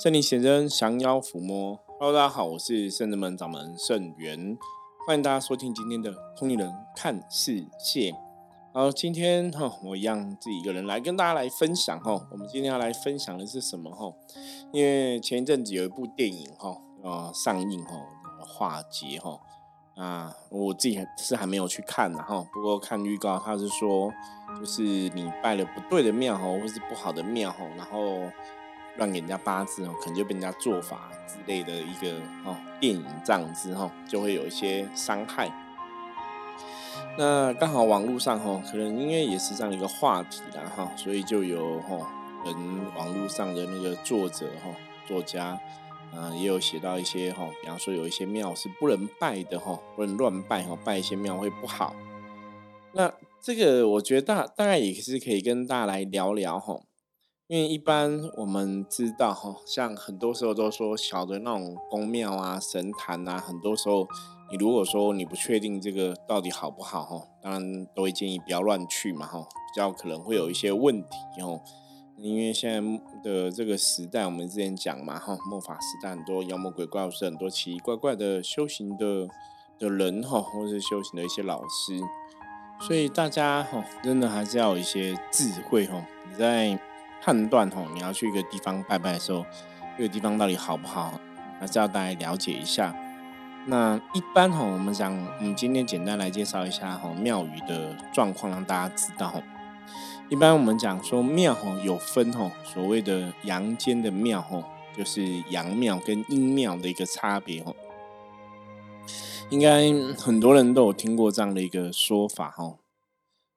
圣灵显真，降妖伏魔。Hello，大家好，我是圣人门掌门圣元，欢迎大家收听今天的通灵人看世界。好，今天哈，我一样自己一个人来跟大家来分享哈。我们今天要来分享的是什么哈？因为前一阵子有一部电影哈，呃，上映哈，化解哈。啊，我自己是还没有去看呢哈。不过看预告，他是说，就是你拜了不对的庙哈，或是不好的庙哈，然后。乱给人家八字哦，可能就被人家做法之类的一个哦电影这样子哈，就会有一些伤害。那刚好网络上哈，可能因为也是这样一个话题啦哈，所以就有哈人网络上的那个作者哈作家啊，也有写到一些哈，比方说有一些庙是不能拜的哈，不能乱拜哈，拜一些庙会不好。那这个我觉得大大概也是可以跟大家来聊聊哈。因为一般我们知道哈，像很多时候都说小的那种宫庙啊、神坛啊，很多时候你如果说你不确定这个到底好不好哈，当然都会建议不要乱去嘛哈，比较可能会有一些问题哦。因为现在的这个时代，我们之前讲嘛哈，末法时代很多妖魔鬼怪，或是很多奇奇怪怪的修行的的人哈，或是修行的一些老师，所以大家哈，真的还是要有一些智慧哈，你在。判断吼，你要去一个地方拜拜的时候，这个地方到底好不好，还是要大家了解一下。那一般吼，我们讲，我们今天简单来介绍一下吼庙宇的状况，让大家知道。一般我们讲说庙吼有分吼，所谓的阳间的庙吼，就是阳庙跟阴庙的一个差别吼。应该很多人都有听过这样的一个说法吼。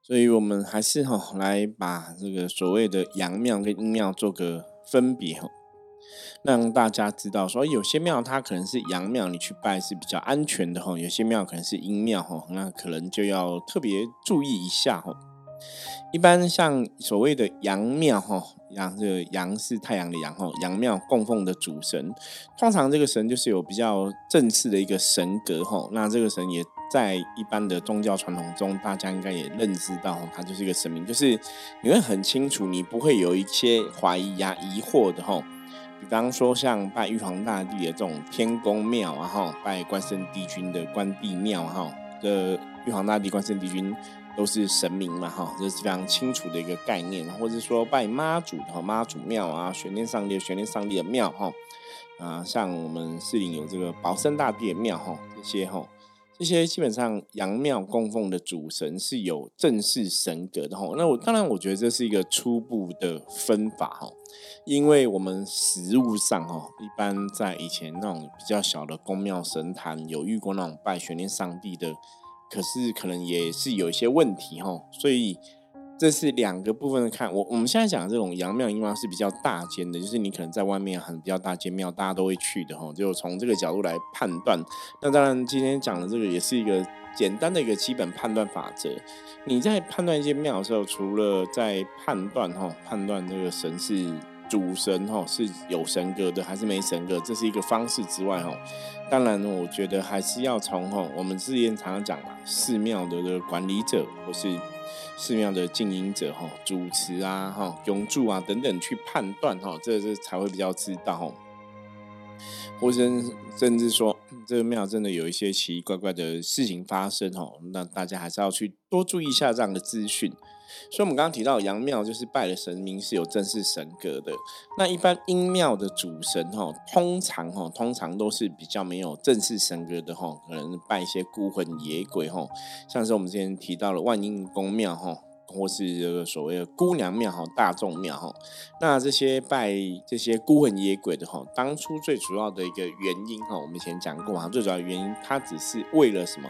所以，我们还是哈来把这个所谓的阳庙跟阴庙做个分别哈，让大家知道说，有些庙它可能是阳庙，你去拜是比较安全的哈；有些庙可能是阴庙哈，那可能就要特别注意一下哈。一般像所谓的阳庙哈，阳这个阳是太阳的阳哈，阳庙供奉的主神，通常这个神就是有比较正式的一个神格哈，那这个神也。在一般的宗教传统中，大家应该也认知到，它就是一个神明，就是你会很清楚，你不会有一些怀疑呀、疑惑的哈。比方说，像拜玉皇大帝的这种天宫庙啊，哈，拜关圣帝君的关帝庙哈，的玉皇大帝、关圣帝君都是神明嘛，哈，这是非常清楚的一个概念。或者说拜妈祖的妈祖庙啊，玄天上帝、玄天上帝的庙哈，啊，像我们士林有这个保生大帝的庙哈，这些哈。这些基本上阳庙供奉的主神是有正式神格的哈，那我当然我觉得这是一个初步的分法哈，因为我们实物上哈，一般在以前那种比较小的宫庙神坛有遇过那种拜玄念上帝的，可是可能也是有一些问题哈，所以。这是两个部分的看，我我们现在讲的这种阳庙阴庙是比较大间的，就是你可能在外面很比较大间庙，大家都会去的哈，就从这个角度来判断。那当然，今天讲的这个也是一个简单的一个基本判断法则。你在判断一间庙的时候，除了在判断哈，判断这个神是主神哈，是有神格的还是没神格，这是一个方式之外哈，当然我觉得还是要从哈，我们之前常常讲嘛，寺庙的这个管理者或是。寺庙的经营者哈，主持啊哈，永住啊等等去判断哈，这这才会比较知道，或者甚至说这个庙真的有一些奇奇怪怪的事情发生哦，那大家还是要去多注意一下这样的资讯。所以，我们刚刚提到阳庙就是拜的神明是有正式神格的。那一般阴庙的主神哈，通常哈，通常都是比较没有正式神格的哈，可能拜一些孤魂野鬼哈，像是我们之前提到了万应公庙哈，或是这个所谓的姑娘庙哈、大众庙哈。那这些拜这些孤魂野鬼的哈，当初最主要的一个原因哈，我们以前讲过哈，最主要原因它只是为了什么？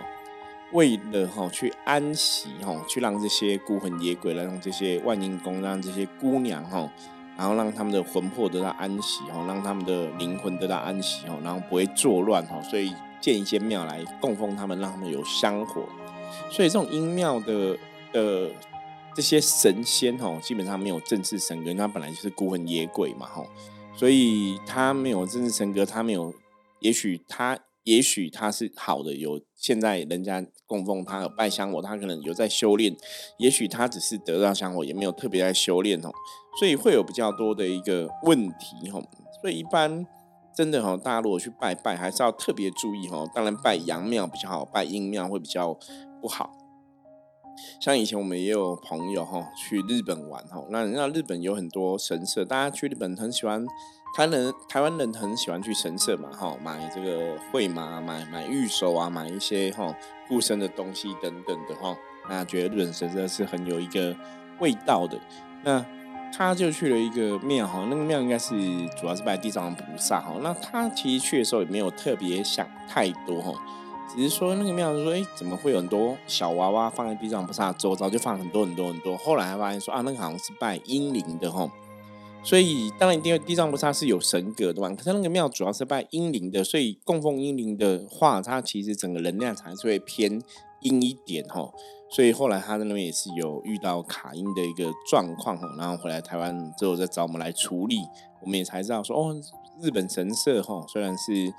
为了哈去安息哈，去让这些孤魂野鬼来让这些万应宫，让这些姑娘哈，然后让他们的魂魄得到安息哈，让他们的灵魂得到安息哈，然后不会作乱哈，所以建一些庙来供奉他们，让他们有香火。所以这种阴庙的的这些神仙哈，基本上没有正式神格，他本来就是孤魂野鬼嘛哈，所以他没有正式神格，他没有，也许他。也许他是好的，有现在人家供奉他有拜香火，他可能有在修炼。也许他只是得到香火，也没有特别在修炼哦，所以会有比较多的一个问题哦。所以一般真的哦，大家如果去拜拜，还是要特别注意哦。当然拜阳庙比较好，拜阴庙会比较不好。像以前我们也有朋友哈去日本玩哈，那那日本有很多神社，大家去日本很喜欢，台人台湾人很喜欢去神社嘛哈，买这个会嘛，买买玉手啊，买一些哈护身的东西等等的哈，那觉得日本神社是很有一个味道的。那他就去了一个庙哈，那个庙应该是主要是拜地藏菩萨哈，那他其实去的时候也没有特别想太多哈。只是说那个庙说，哎，怎么会有很多小娃娃放在地藏菩萨，周遭就放很多很多很多。后来发现说，啊，那个好像是拜阴灵的哈。所以当然，因为地藏菩萨是有神格的嘛。可是那个庙主要是拜阴灵的，所以供奉阴灵的话，它其实整个能量才是会偏阴一点哈。所以后来他在那边也是有遇到卡音的一个状况哈。然后回来台湾之后再找我们来处理，我们也才知道说，哦，日本神社哈，虽然是。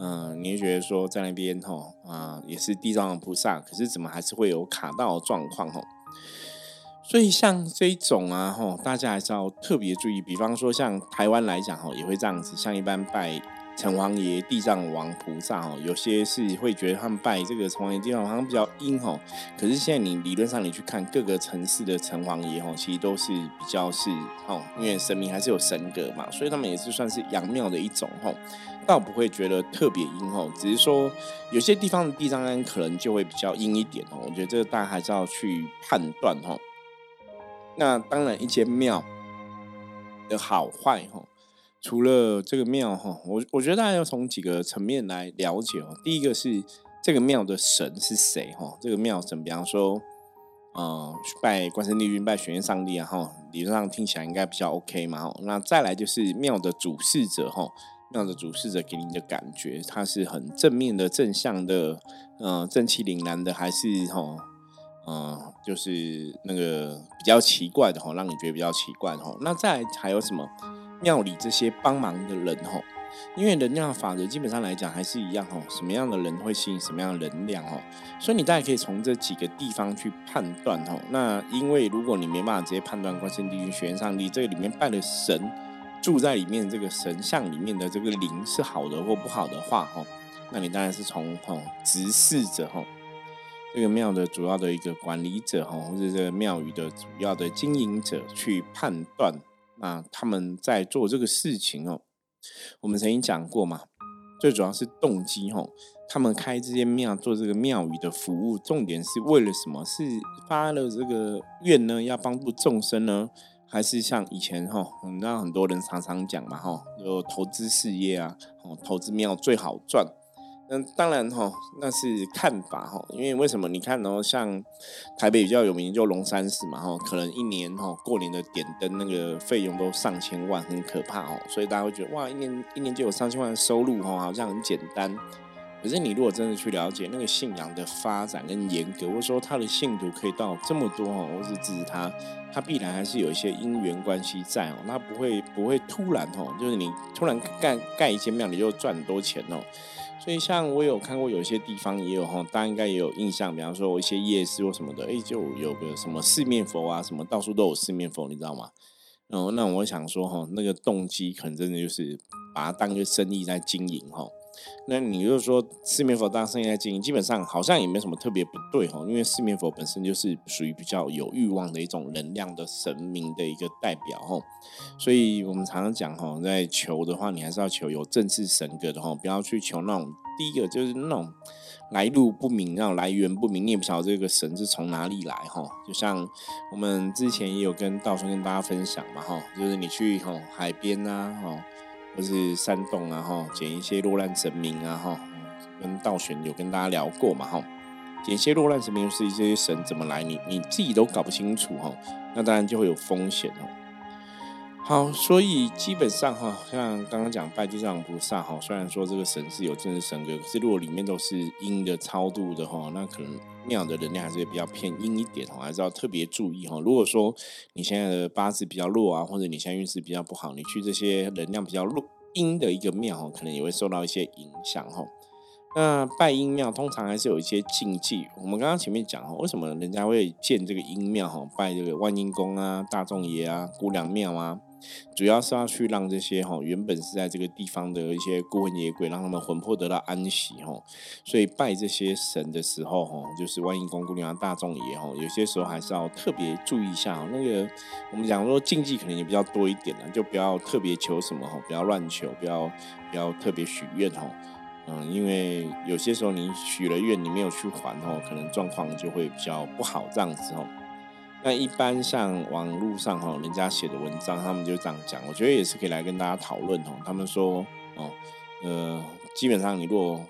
嗯，你觉得说在那边哈啊也是地藏菩萨，可是怎么还是会有卡到状况哈？所以像这种啊吼，大家还是要特别注意。比方说像台湾来讲吼，也会这样子，像一般拜。城隍爷、地藏王菩萨哦，有些是会觉得他们拜这个城隍爷、地藏王好像比较阴哦。可是现在你理论上你去看各个城市的城隍爷哦，其实都是比较是哦，因为神明还是有神格嘛，所以他们也是算是阳庙的一种哦，倒不会觉得特别阴哦。只是说有些地方的地藏庵可能就会比较阴一点哦。我觉得这个大家还是要去判断哦。那当然，一间庙的好坏哈。除了这个庙哈，我我觉得大家要从几个层面来了解哦。第一个是这个庙的神是谁哈？这个庙神，比方说，呃，拜关圣帝君、拜玄天上帝啊哈，理论上听起来应该比较 OK 嘛。那再来就是庙的主事者哈，庙的主事者给你的感觉，他是很正面的、正向的，呃，正气凛然的，还是哈，嗯，就是那个比较奇怪的哈，让你觉得比较奇怪的哈。那再还有什么？庙里这些帮忙的人哈，因为能量法则基本上来讲还是一样吼，什么样的人会吸引什么样的能量吼，所以你大概可以从这几个地方去判断吼。那因为如果你没办法直接判断关圣帝君、玄上帝这个里面拜的神住在里面这个神像里面的这个灵是好的或不好的话吼，那你当然是从吼直视着吼这个庙的主要的一个管理者哈，或者这个庙宇的主要的经营者去判断。那他们在做这个事情哦，我们曾经讲过嘛，最主要是动机哦。他们开这些庙做这个庙宇的服务，重点是为了什么？是发了这个愿呢，要帮助众生呢，还是像以前哈，那很多人常常讲嘛哈，有投资事业啊，投资庙最好赚。嗯当然哈，那是看法哈，因为为什么？你看哦，像台北比较有名就龙山寺嘛哈，可能一年哈过年的点灯那个费用都上千万，很可怕哦。所以大家会觉得哇，一年一年就有上千万的收入哈，好像很简单。可是你如果真的去了解那个信仰的发展跟严格，或者说他的信徒可以到这么多哦，或是支持他，他必然还是有一些因缘关系在哦，那不会不会突然哦，就是你突然盖盖一间庙你就赚很多钱哦。所以，像我有看过，有些地方也有哈，大家应该也有印象。比方说我，一些夜市或什么的，哎，就有个什么四面佛啊，什么到处都有四面佛，你知道吗？然后，那我想说哈，那个动机可能真的就是把它当个生意在经营哈。那你就说四面佛当生意在经营，基本上好像也没什么特别不对哈，因为四面佛本身就是属于比较有欲望的一种能量的神明的一个代表哈，所以我们常常讲哈，在求的话，你还是要求有正式神格的哈，不要去求那种第一个就是那种来路不明、那种来源不明，你也不晓得这个神是从哪里来哈。就像我们之前也有跟道生跟大家分享嘛哈，就是你去吼海边啊吼。或是山洞啊，哈，捡一些落难神明啊，哈，跟道玄有跟大家聊过嘛，哈，捡一些落难神明就是一些神怎么来，你你自己都搞不清楚，哈，那当然就会有风险哦。好，所以基本上哈，像刚刚讲拜地藏菩萨，哈，虽然说这个神是有正式神格，可是如果里面都是阴的超度的话，那可能。庙的能量还是比较偏阴一点哦，还是要特别注意哈。如果说你现在的八字比较弱啊，或者你现在运势比较不好，你去这些能量比较弱阴的一个庙，可能也会受到一些影响哈。那拜阴庙通常还是有一些禁忌。我们刚刚前面讲哈，为什么人家会建这个阴庙哈？拜这个万阴宫啊、大众爷啊、姑娘庙啊，主要是要去让这些哈原本是在这个地方的一些孤魂野鬼，让他们魂魄得到安息哈。所以拜这些神的时候哈，就是万一公姑娘、大众也哈，有些时候还是要特别注意一下。那个我们讲说禁忌可能也比较多一点了，就不要特别求什么哈，不要乱求，不要不要特别许愿哈。嗯，因为有些时候你许了愿，你没有去还哦，可能状况就会比较不好这样子哦。那一般像网络上哈，人家写的文章，他们就这样讲，我觉得也是可以来跟大家讨论哦。他们说哦，呃，基本上你如果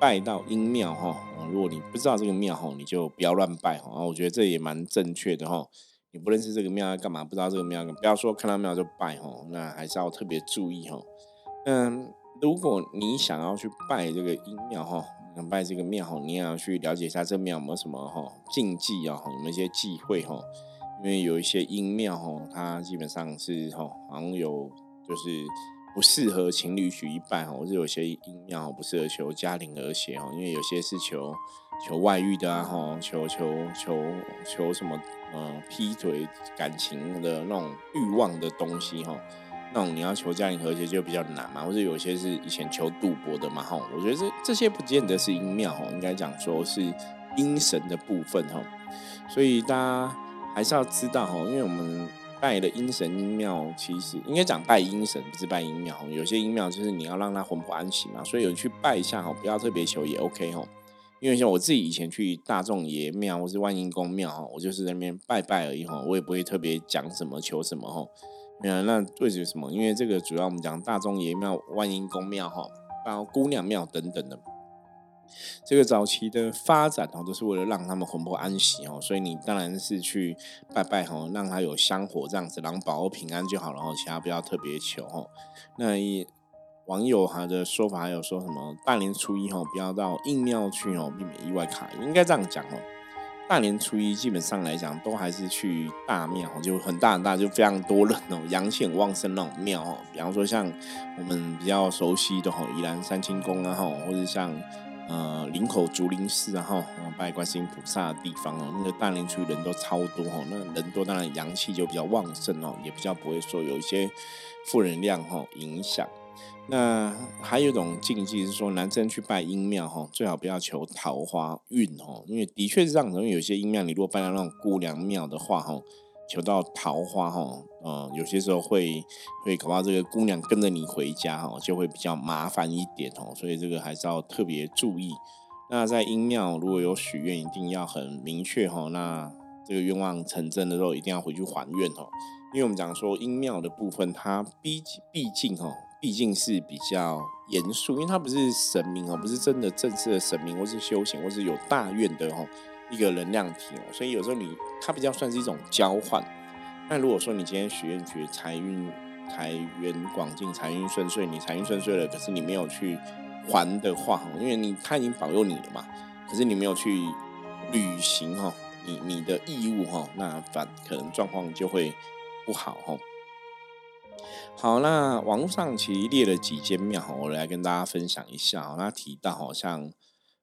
拜到阴庙哈，如果你不知道这个庙哈，你就不要乱拜哈。我觉得这也蛮正确的哈。你不认识这个庙要干嘛？不知道这个庙，不要说看到庙就拜哈，那还是要特别注意哈。嗯。如果你想要去拜这个阴庙哈，拜这个庙哈，你也要去了解一下这庙有没有什么哈禁忌啊，有没有一些忌讳哈？因为有一些阴庙哈，它基本上是哈，好像有就是不适合情侣去一拜哈，或者有些阴庙不适合求家庭和谐哈，因为有些是求求外遇的啊哈，求求求求什么呃劈腿感情的那种欲望的东西哈。那种你要求家庭和谐就比较难嘛，或者有些是以前求赌博的嘛，哈，我觉得这这些不见得是阴庙，哈，应该讲说是阴神的部分，哈，所以大家还是要知道，哈，因为我们拜的阴神阴庙，其实应该讲拜阴神，不是拜阴庙，有些阴庙就是你要让他魂魄安息嘛，所以有去拜一下，哈，不要特别求也 OK，哈，因为像我自己以前去大众爷庙或是万应公庙，哈，我就是在那边拜拜而已，吼，我也不会特别讲什么求什么吼，哈。啊，那为什么？因为这个主要我们讲大众爷庙、万应公庙哈，然后姑娘庙等等的，这个早期的发展哦，都是为了让他们魂魄安息哦，所以你当然是去拜拜哦，让他有香火这样子，然后保佑平安就好了哈，其他不要特别求哦。那网友他的说法还有说什么大年初一哦，不要到硬庙去哦，避免意外卡，应该这样讲哦。大年初一基本上来讲，都还是去大庙，就很大很大，就非常多人哦，阳气很旺盛那种庙哦。比方说像我们比较熟悉的吼，宜兰三清宫啊哈，或者像呃林口竹林寺啊哈，拜观世音菩萨的地方哦，那个大年初一人都超多哈，那人多当然阳气就比较旺盛哦，也比较不会说有一些负能量哈影响。那还有一种禁忌是说，男生去拜阴庙哈，最好不要求桃花运哦，因为的确是这样因为有些阴庙，你如果拜到那种姑娘庙的话哈，求到桃花哈，呃，有些时候会会恐怕这个姑娘跟着你回家哈，就会比较麻烦一点哦，所以这个还是要特别注意。那在阴庙如果有许愿，一定要很明确哈，那这个愿望成真的时候，一定要回去还愿哦，因为我们讲说阴庙的部分，它毕毕竟哈。毕竟是比较严肃，因为他不是神明哦，不是真的正式的神明，或是修行，或是有大愿的哦一个能量体哦，所以有时候你它比较算是一种交换。那如果说你今天许愿觉财运财源广进，财运顺遂，你财运顺遂了，可是你没有去还的话因为你他已经保佑你了嘛，可是你没有去履行哈，你你的义务哈，那反可能状况就会不好哈。好，那网络上其实列了几间庙，我来跟大家分享一下。那提到好像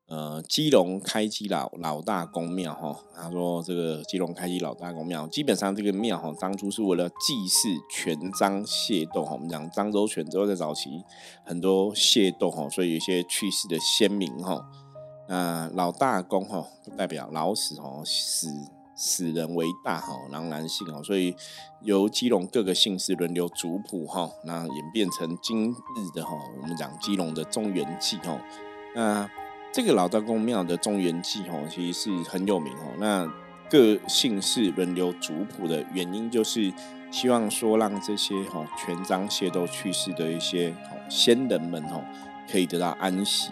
呃基隆开基老老大公庙哈，他说这个基隆开基老大公庙，基本上这个庙哈，当初是为了祭祀全章械斗哈。我们讲漳州泉州在早期很多械斗哈，所以有一些去世的先民哈，那老大公哈代表老死哦死。死人为大哈，然后男性哦，所以由基隆各个姓氏轮流族谱哈，那演变成今日的哈，我们讲基隆的中原祭哈。那这个老大公庙的中原祭哈，其实是很有名哦。那各姓氏轮流族谱的原因，就是希望说让这些哈全章械都去世的一些先人们哈，可以得到安息。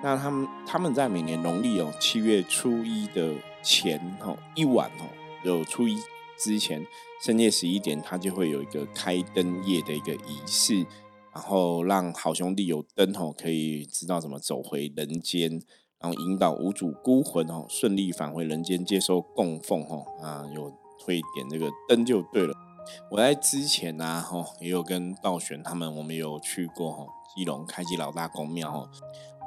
那他们他们在每年农历哦七月初一的。前哈一晚哦，有初一之前深夜十一点，他就会有一个开灯夜的一个仪式，然后让好兄弟有灯吼，可以知道怎么走回人间，然后引导无主孤魂哦顺利返回人间接受供奉吼啊，有会点这个灯就对了。我在之前呢吼也有跟道玄他们，我们有去过吼基隆开基老大公庙吼，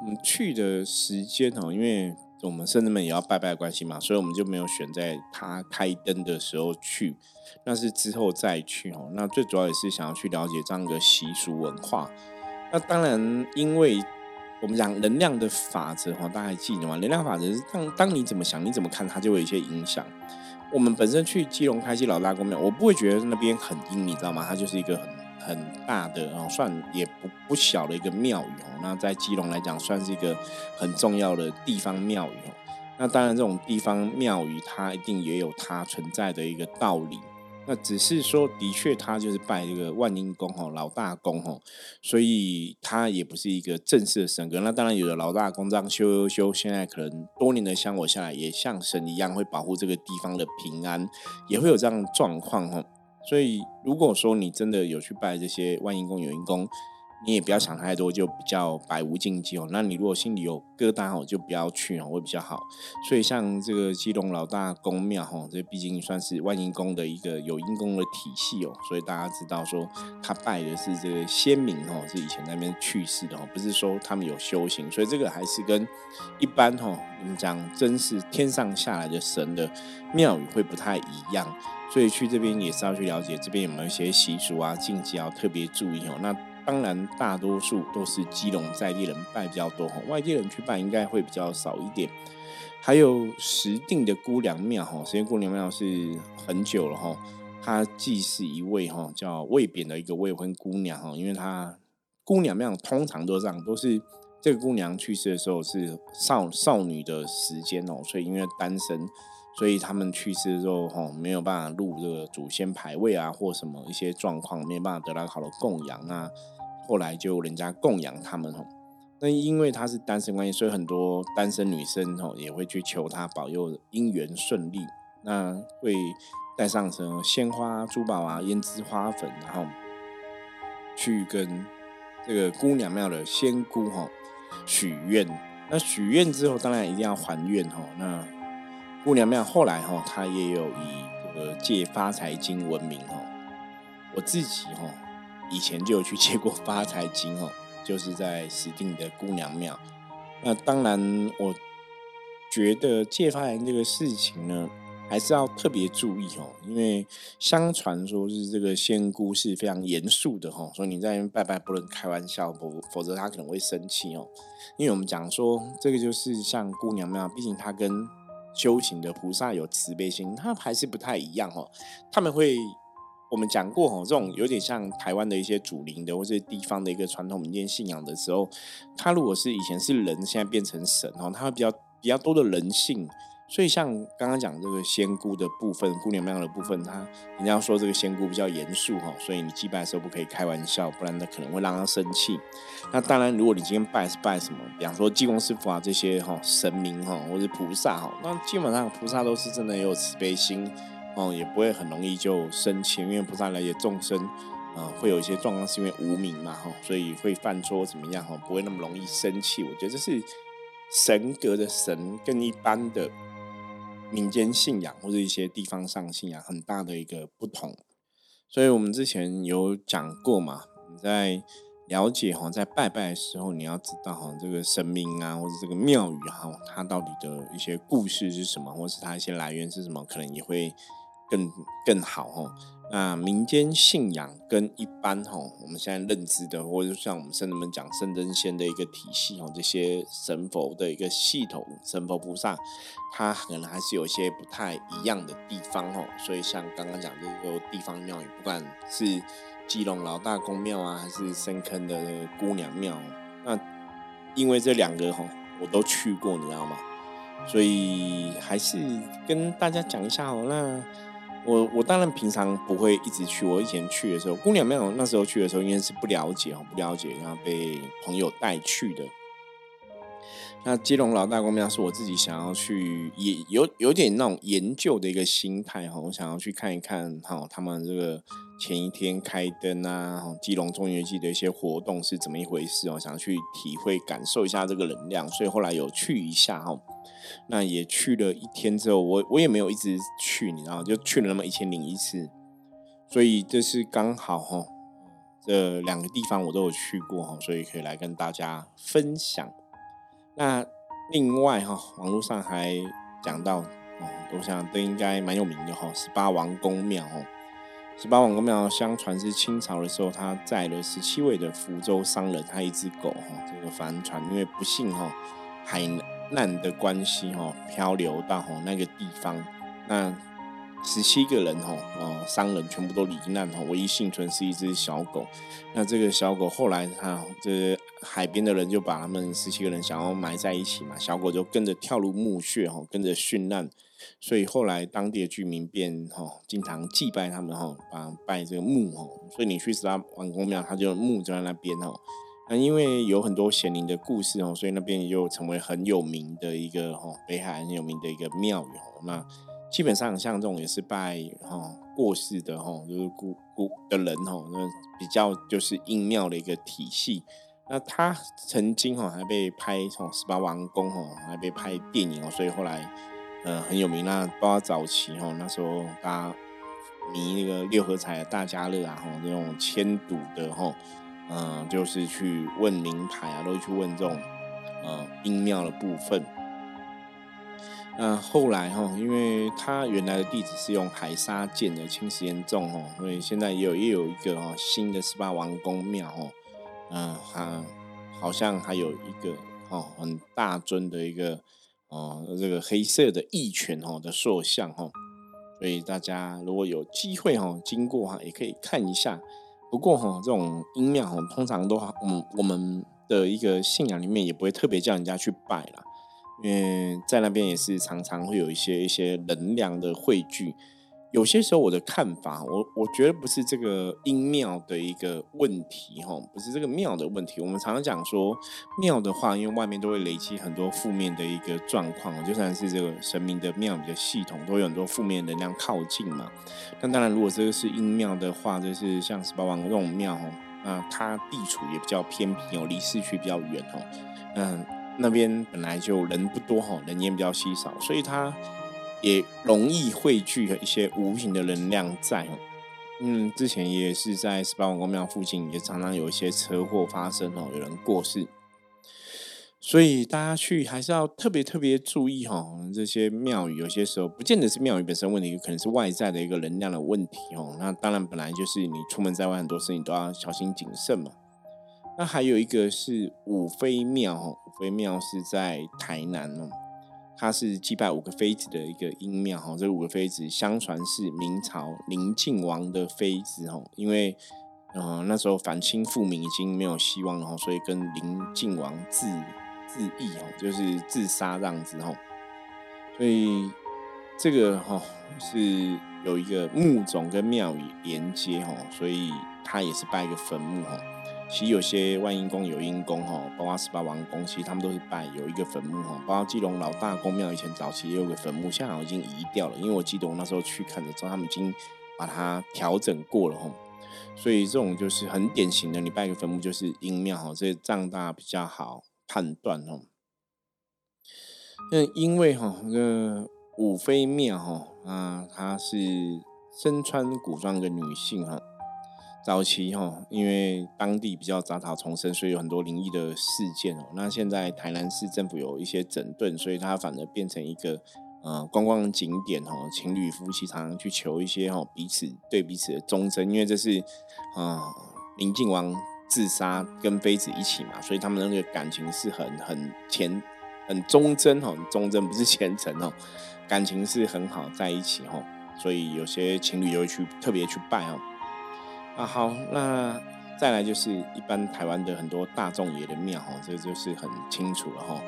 我们去的时间哦，因为。我们甚至们也要拜拜关系嘛，所以我们就没有选在他开灯的时候去，那是之后再去哦。那最主要也是想要去了解这样一个习俗文化。那当然，因为我们讲能量的法则哈，大家还记得吗？能量法则是当当你怎么想，你怎么看，它就会有一些影响。我们本身去基隆开基老大公庙，我不会觉得那边很阴，你知道吗？它就是一个很。很大的哦，算也不不小的一个庙宇哦。那在基隆来讲，算是一个很重要的地方庙宇哦。那当然，这种地方庙宇它一定也有它存在的一个道理。那只是说，的确，它就是拜这个万应公吼，老大公吼，所以它也不是一个正式的神格。那当然，有的老大公这样修修修，现在可能多年的香火下来，也像神一样，会保护这个地方的平安，也会有这样状况吼。所以，如果说你真的有去拜这些万应宫、有应宫，你也不要想太多，就比较百无禁忌哦。那你如果心里有疙瘩哦，就不要去哦，会比较好。所以，像这个基隆老大公庙哈，这毕竟算是万应公的一个有应公的体系哦，所以大家知道说他拜的是这个先民哦，是以前那边去世的哦，不是说他们有修行。所以这个还是跟一般哈，我们讲真是天上下来的神的庙宇会不太一样。所以去这边也是要去了解这边有没有一些习俗啊、禁忌要特别注意哦。那当然，大多数都是基隆在地人拜比较多哈，外地人去拜应该会比较少一点。还有石定的姑娘庙哈，石定姑娘庙是很久了哈，它既是一位哈叫未贬的一个未婚姑娘哈，因为她姑娘庙通常都这样，都是这个姑娘去世的时候是少少女的时间哦，所以因为单身。所以他们去世的时候，哈，没有办法入这个祖先牌位啊，或什么一些状况，没有办法得到好的供养啊。后来就人家供养他们，哈。那因为他是单身关系，所以很多单身女生，吼，也会去求他保佑姻缘顺利。那会带上什么鲜花、珠宝啊、胭脂花粉，然后去跟这个姑娘庙的仙姑，哈，许愿。那许愿之后，当然一定要还愿，哈。那姑娘庙后来哈，她也有以这个借发财经闻名哈。我自己哈，以前就有去借过发财金哦，就是在石定的姑娘庙。那当然，我觉得借发财这个事情呢，还是要特别注意哦，因为相传说是这个仙姑是非常严肃的哈，所以你在拜拜不能开玩笑，否否则她可能会生气哦。因为我们讲说，这个就是像姑娘庙，毕竟她跟修行的菩萨有慈悲心，他还是不太一样哦。他们会，我们讲过哦，这种有点像台湾的一些祖灵的，或是地方的一个传统民间信仰的时候，他如果是以前是人，现在变成神哦，他会比较比较多的人性。所以像刚刚讲这个仙姑的部分，姑娘庙的部分，他人家说这个仙姑比较严肃哈，所以你祭拜的时候不可以开玩笑，不然呢可能会让他生气。那当然，如果你今天拜是拜什么，比方说济公师傅啊这些哈神明哈，或者菩萨哈，那基本上菩萨都是真的有慈悲心哦，也不会很容易就生气，因为菩萨来也众生啊会有一些状况是因为无名嘛哈，所以会犯错怎么样哈，不会那么容易生气。我觉得这是神格的神跟一般的。民间信仰或者一些地方上信仰很大的一个不同，所以我们之前有讲过嘛，你在了解哈，在拜拜的时候，你要知道哈，这个神明啊，或者这个庙宇哈，它到底的一些故事是什么，或是它一些来源是什么，可能也会更更好哦。那民间信仰跟一般哈，我们现在认知的，或者像我们圣人们讲圣真仙的一个体系哈，这些神佛的一个系统，神佛菩萨，它可能还是有一些不太一样的地方哦。所以像刚刚讲这个地方庙宇，不管是基隆老大公庙啊，还是深坑的那个姑娘庙，那因为这两个哈，我都去过，你知道吗？所以还是跟大家讲一下哦，那。我我当然平常不会一直去。我以前去的时候，姑娘庙那时候去的时候，应该是不了解哦，不了解，然后被朋友带去的。那基隆老大公庙是我自己想要去，也有有点那种研究的一个心态哈，我想要去看一看哈，他们这个前一天开灯啊，基隆中元祭的一些活动是怎么一回事哦，想要去体会感受一下这个能量，所以后来有去一下哈。那也去了一天之后，我我也没有一直去，你知道，就去了那么一千零一次，所以这是刚好哈，这两个地方我都有去过哈，所以可以来跟大家分享。那另外哈，网络上还讲到哦，我想都应该蛮有名的哈，十八王公庙哦。十八王公庙相传是清朝的时候，他载了十七位的福州商人，他一只狗哈，这个帆船因为不幸哈海难的关系哈，漂流到哈那个地方，那十七个人哦呃商人全部都罹难，唯一幸存是一只小狗。那这个小狗后来他这海边的人就把他们十七个人想要埋在一起嘛，小狗就跟着跳入墓穴哈，跟着殉难。所以后来当地的居民便哈经常祭拜他们哈，把拜这个墓哈。所以你去十八王公庙，它就墓就在那边哦。那因为有很多显灵的故事哦，所以那边又成为很有名的一个哈北海很有名的一个庙宇。那基本上像这种也是拜哈过世的哈，就是故故的人哈，那比较就是阴庙的一个体系。那他曾经哈还被拍从十八王宫哈还被拍电影哦，所以后来。呃，很有名那包括早期哈，那时候大家迷那个六合彩的大家乐啊，哈，那种签赌的哈，嗯，就是去问名牌啊，都去问这种呃阴庙的部分。那后来哈，因为他原来的地址是用海沙建的，侵蚀严重哦，所以现在也有也有一个哈新的十八王公庙哦，嗯，还好像还有一个哦很大尊的一个。哦，这个黑色的义犬哦的塑像哈，所以大家如果有机会哈经过哈，也可以看一下。不过哈，这种阴庙哦，通常都嗯我们的一个信仰里面也不会特别叫人家去拜啦，因为在那边也是常常会有一些一些能量的汇聚。有些时候我的看法，我我觉得不是这个阴庙的一个问题哈，不是这个庙的问题。我们常常讲说庙的话，因为外面都会累积很多负面的一个状况，就算是这个神明的庙宇的系统，都有很多负面能量靠近嘛。那当然，如果这个是阴庙的话，就是像十八王这种庙哈，那它地处也比较偏僻哦，离市区比较远哦，嗯，那边本来就人不多哈，人烟比较稀少，所以它。也容易汇聚一些无形的能量在，嗯，之前也是在十八王公庙附近，也常常有一些车祸发生哦，有人过世，所以大家去还是要特别特别注意哈，这些庙宇有些时候不见得是庙宇本身问题，有可能是外在的一个能量的问题哦。那当然本来就是你出门在外很多事情都要小心谨慎嘛。那还有一个是五妃庙哦，五妃庙是在台南哦。它是祭拜五个妃子的一个阴庙哈，这五个妃子相传是明朝宁靖王的妃子哈，因为嗯那时候反清复明已经没有希望了，所以跟宁靖王自自缢哦，就是自杀这样子哈，所以这个哈是有一个墓种跟庙宇连接哈，所以它也是拜一个坟墓哈。其实有些万阴宫有阴宫哈，包括十八王宫，其实他们都是拜有一个坟墓哈。包括基隆老大公庙以前早期也有个坟墓，现在好像已经移掉了。因为我记得我那时候去看的时候，他们已经把它调整过了哈。所以这种就是很典型的，你拜个坟墓就是阴庙哈，这这样大家比较好判断哦。那因为哈，那个五妃庙哈啊，她是身穿古装的女性哈。早期哈，因为当地比较杂草丛生，所以有很多灵异的事件哦。那现在台南市政府有一些整顿，所以它反而变成一个呃观光景点哦。情侣夫妻常常去求一些哦彼此对彼此的忠贞，因为这是啊林靖王自杀跟妃子一起嘛，所以他们那个感情是很很虔很忠贞哦，忠贞不是虔诚哦，感情是很好在一起哦，所以有些情侣就会去特别去拜哦。啊，好，那再来就是一般台湾的很多大众爷的庙哈，这就是很清楚了哈。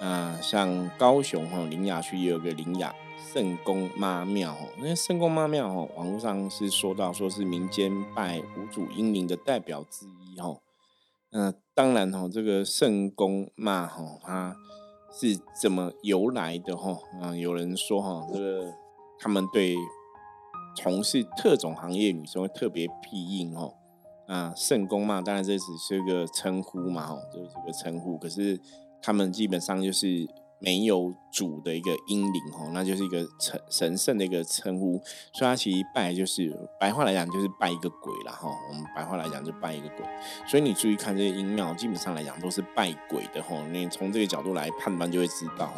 那像高雄哈林雅区也有个林雅圣公妈庙哈，那圣公妈庙哈，网络上是说到说是民间拜五祖英灵的代表之一哈。那当然哈，这个圣公妈哈，它是怎么由来的哈？啊，有人说哈，这个他们对。从事特种行业女生会特别避应哦，啊，圣公嘛，当然这只是个称呼嘛，哦，就是这个称呼。可是他们基本上就是没有主的一个阴灵哦，那就是一个神神圣的一个称呼，所以它其实拜就是白话来讲就是拜一个鬼了哈。我们白话来讲就拜一个鬼，所以你注意看这些阴庙，基本上来讲都是拜鬼的哈。你从这个角度来判断就会知道哈。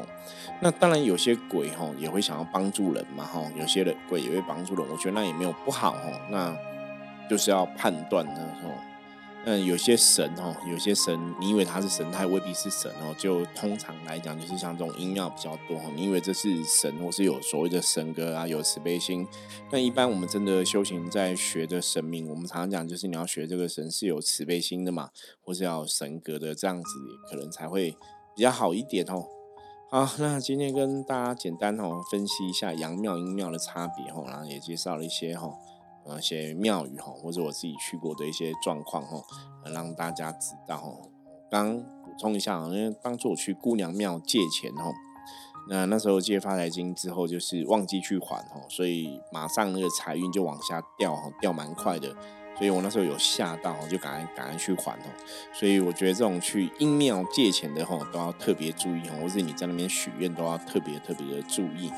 那当然有些鬼哈也会想要帮助人嘛哈，有些的鬼也会帮助人，我觉得那也没有不好哈。那就是要判断呢哈。嗯，有些神哦，有些神，你以为他是神，他未必是神哦。就通常来讲，就是像这种阴庙比较多哦你以为这是神，或是有所谓的神格啊，有慈悲心。那一般我们真的修行在学的神明，我们常常讲，就是你要学这个神是有慈悲心的嘛，或是要神格的，这样子可能才会比较好一点哦。好，那今天跟大家简单哦分析一下阳庙阴庙的差别哦，然后也介绍了一些哈。那些庙宇哈，或者我自己去过的一些状况哈，让大家知道哈。刚补充一下因为当初我去姑娘庙借钱哈，那那时候借发财金之后，就是忘记去还哈，所以马上那个财运就往下掉哈，掉蛮快的。所以我那时候有吓到，就赶快赶快去还哦。所以我觉得这种去阴庙借钱的哈，都要特别注意哈，或者你在那边许愿都要特别特别的注意。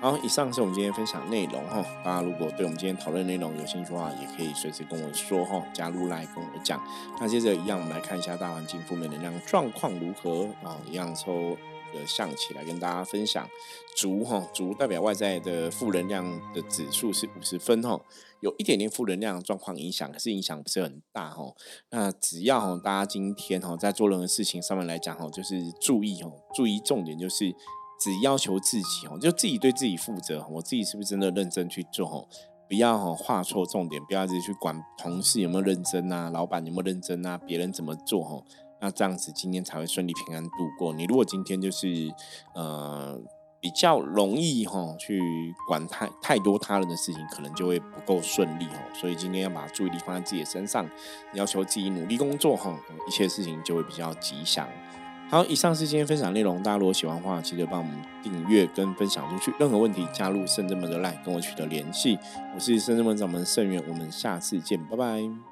好，以上是我们今天分享内容哈。大家如果对我们今天讨论内容有兴趣的话，也可以随时跟我说哈，加入来跟我讲。那接着一样，我们来看一下大环境负面能量状况如何啊？一样抽个象棋来跟大家分享。足哈，足代表外在的负能量的指数是五十分哈，有一点点负能量状况影响，可是影响不是很大哈。那只要哈，大家今天哈在做任何事情上面来讲哈，就是注意哈，注意重点就是。只要求自己哦，就自己对自己负责。我自己是不是真的认真去做？哦，不要哈画错重点，不要自己去管同事有没有认真啊，老板有没有认真啊，别人怎么做？哈，那这样子今天才会顺利平安度过。你如果今天就是呃比较容易哈去管太太多他人的事情，可能就会不够顺利哦。所以今天要把注意力放在自己的身上，要求自己努力工作哈，一切事情就会比较吉祥。好，以上是今天分享内容。大家如果喜欢的话，记得帮我们订阅跟分享出去。任何问题，加入圣真门的 line 跟我取得联系。我是圣真门掌门盛元，我们下次见，拜拜。